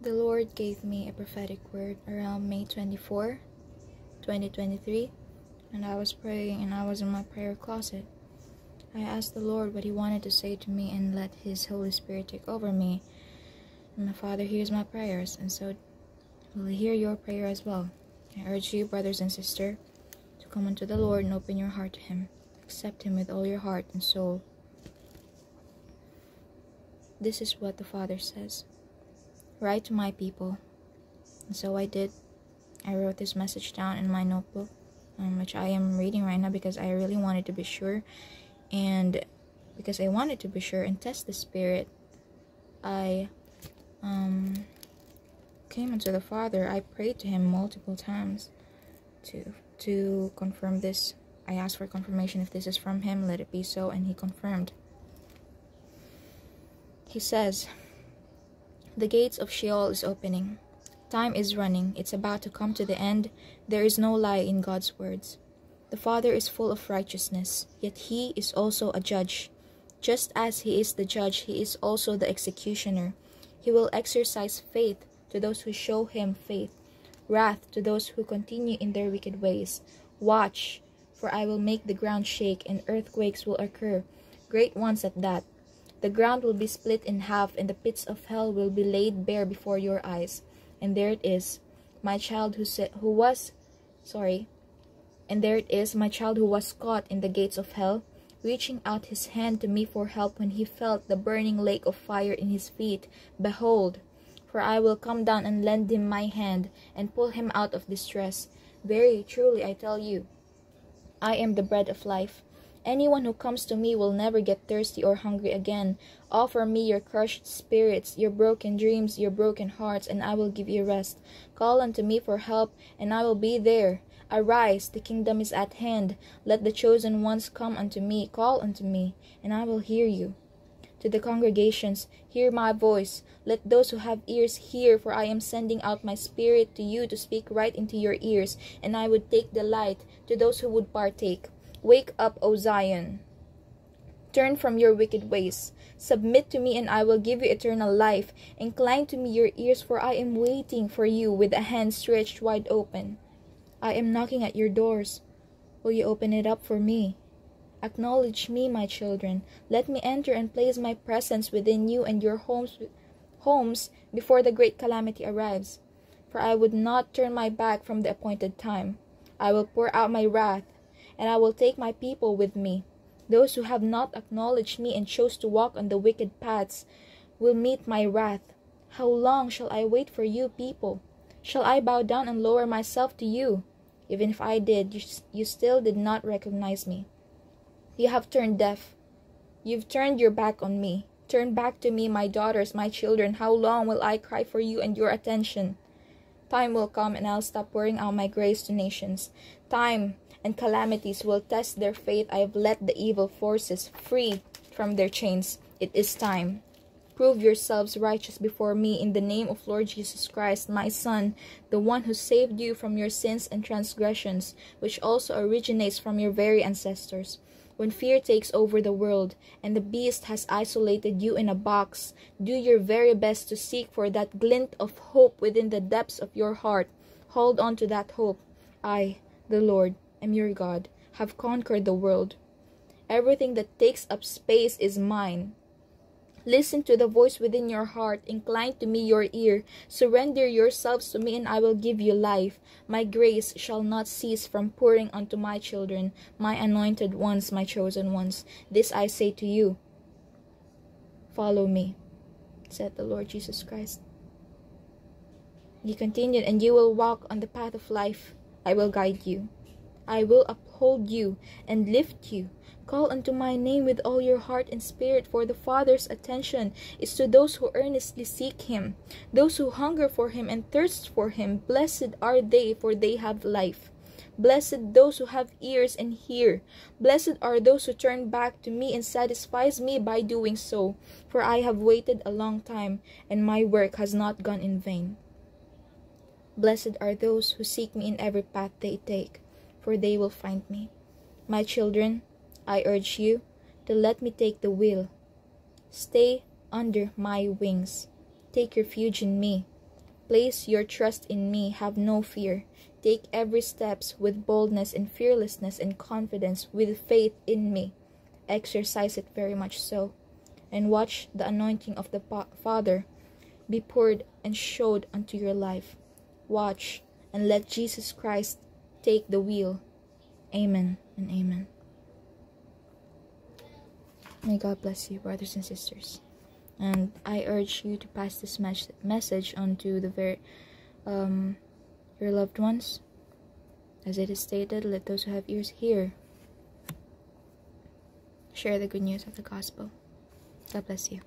The Lord gave me a prophetic word around May 24, 2023, and I was praying and I was in my prayer closet. I asked the Lord what He wanted to say to me and let His Holy Spirit take over me. And my Father hears my prayers, and so will hear your prayer as well. I urge you, brothers and sisters, to come unto the Lord and open your heart to Him. Accept Him with all your heart and soul. This is what the Father says Write to my people. And so I did. I wrote this message down in my notebook, um, which I am reading right now because I really wanted to be sure. And because I wanted to be sure and test the Spirit, I um, came unto the Father. I prayed to Him multiple times to to confirm this. I asked for confirmation if this is from Him, let it be so, and He confirmed. He says, the gates of Sheol is opening. Time is running. It's about to come to the end. There is no lie in God's words. The Father is full of righteousness, yet he is also a judge. Just as he is the judge, he is also the executioner. He will exercise faith to those who show him faith, wrath to those who continue in their wicked ways. Watch, for I will make the ground shake, and earthquakes will occur, great ones at that. The ground will be split in half, and the pits of hell will be laid bare before your eyes. And there it is, my child who said, who was, sorry, and there it is, my child who was caught in the gates of hell, reaching out his hand to me for help when he felt the burning lake of fire in his feet. Behold, for I will come down and lend him my hand, and pull him out of distress. Very truly I tell you, I am the bread of life. Anyone who comes to me will never get thirsty or hungry again. Offer me your crushed spirits, your broken dreams, your broken hearts, and I will give you rest. Call unto me for help, and I will be there. Arise, the kingdom is at hand. Let the chosen ones come unto me. Call unto me, and I will hear you. To the congregations, hear my voice. Let those who have ears hear, for I am sending out my spirit to you to speak right into your ears, and I would take delight to those who would partake. Wake up, O Zion. Turn from your wicked ways. Submit to me, and I will give you eternal life. Incline to me your ears, for I am waiting for you with a hand stretched wide open. I am knocking at your doors. Will you open it up for me? Acknowledge me, my children. Let me enter and place my presence within you and your homes, homes before the great calamity arrives. For I would not turn my back from the appointed time. I will pour out my wrath and I will take my people with me. Those who have not acknowledged me and chose to walk on the wicked paths will meet my wrath. How long shall I wait for you, people? Shall I bow down and lower myself to you? Even if I did, you, you still did not recognize me. You have turned deaf. You've turned your back on me. Turn back to me, my daughters, my children. How long will I cry for you and your attention? Time will come and I'll stop pouring out my grace to nations. Time and calamities will test their faith. I have let the evil forces free from their chains. It is time. Prove yourselves righteous before me in the name of Lord Jesus Christ, my Son, the one who saved you from your sins and transgressions, which also originates from your very ancestors. When fear takes over the world and the beast has isolated you in a box, do your very best to seek for that glint of hope within the depths of your heart. Hold on to that hope. I, the Lord, am your God, have conquered the world. Everything that takes up space is mine. Listen to the voice within your heart. Incline to me your ear. Surrender yourselves to me, and I will give you life. My grace shall not cease from pouring unto my children, my anointed ones, my chosen ones. This I say to you Follow me, said the Lord Jesus Christ. He continued, And you will walk on the path of life. I will guide you. I will uphold you and lift you. Call unto my name with all your heart and spirit, for the Father's attention is to those who earnestly seek him, those who hunger for him and thirst for him. Blessed are they, for they have life. Blessed those who have ears and hear. Blessed are those who turn back to me and satisfies me by doing so. For I have waited a long time, and my work has not gone in vain. Blessed are those who seek me in every path they take for they will find me. My children, I urge you to let me take the wheel. Stay under my wings. Take refuge in me. Place your trust in me, have no fear. Take every steps with boldness and fearlessness and confidence, with faith in me. Exercise it very much so. And watch the anointing of the Father be poured and showed unto your life. Watch and let Jesus Christ take the wheel. Amen and amen. May God bless you, brothers and sisters and I urge you to pass this mes- message on to the very um, your loved ones. As it is stated, let those who have ears hear. Share the good news of the gospel. God bless you.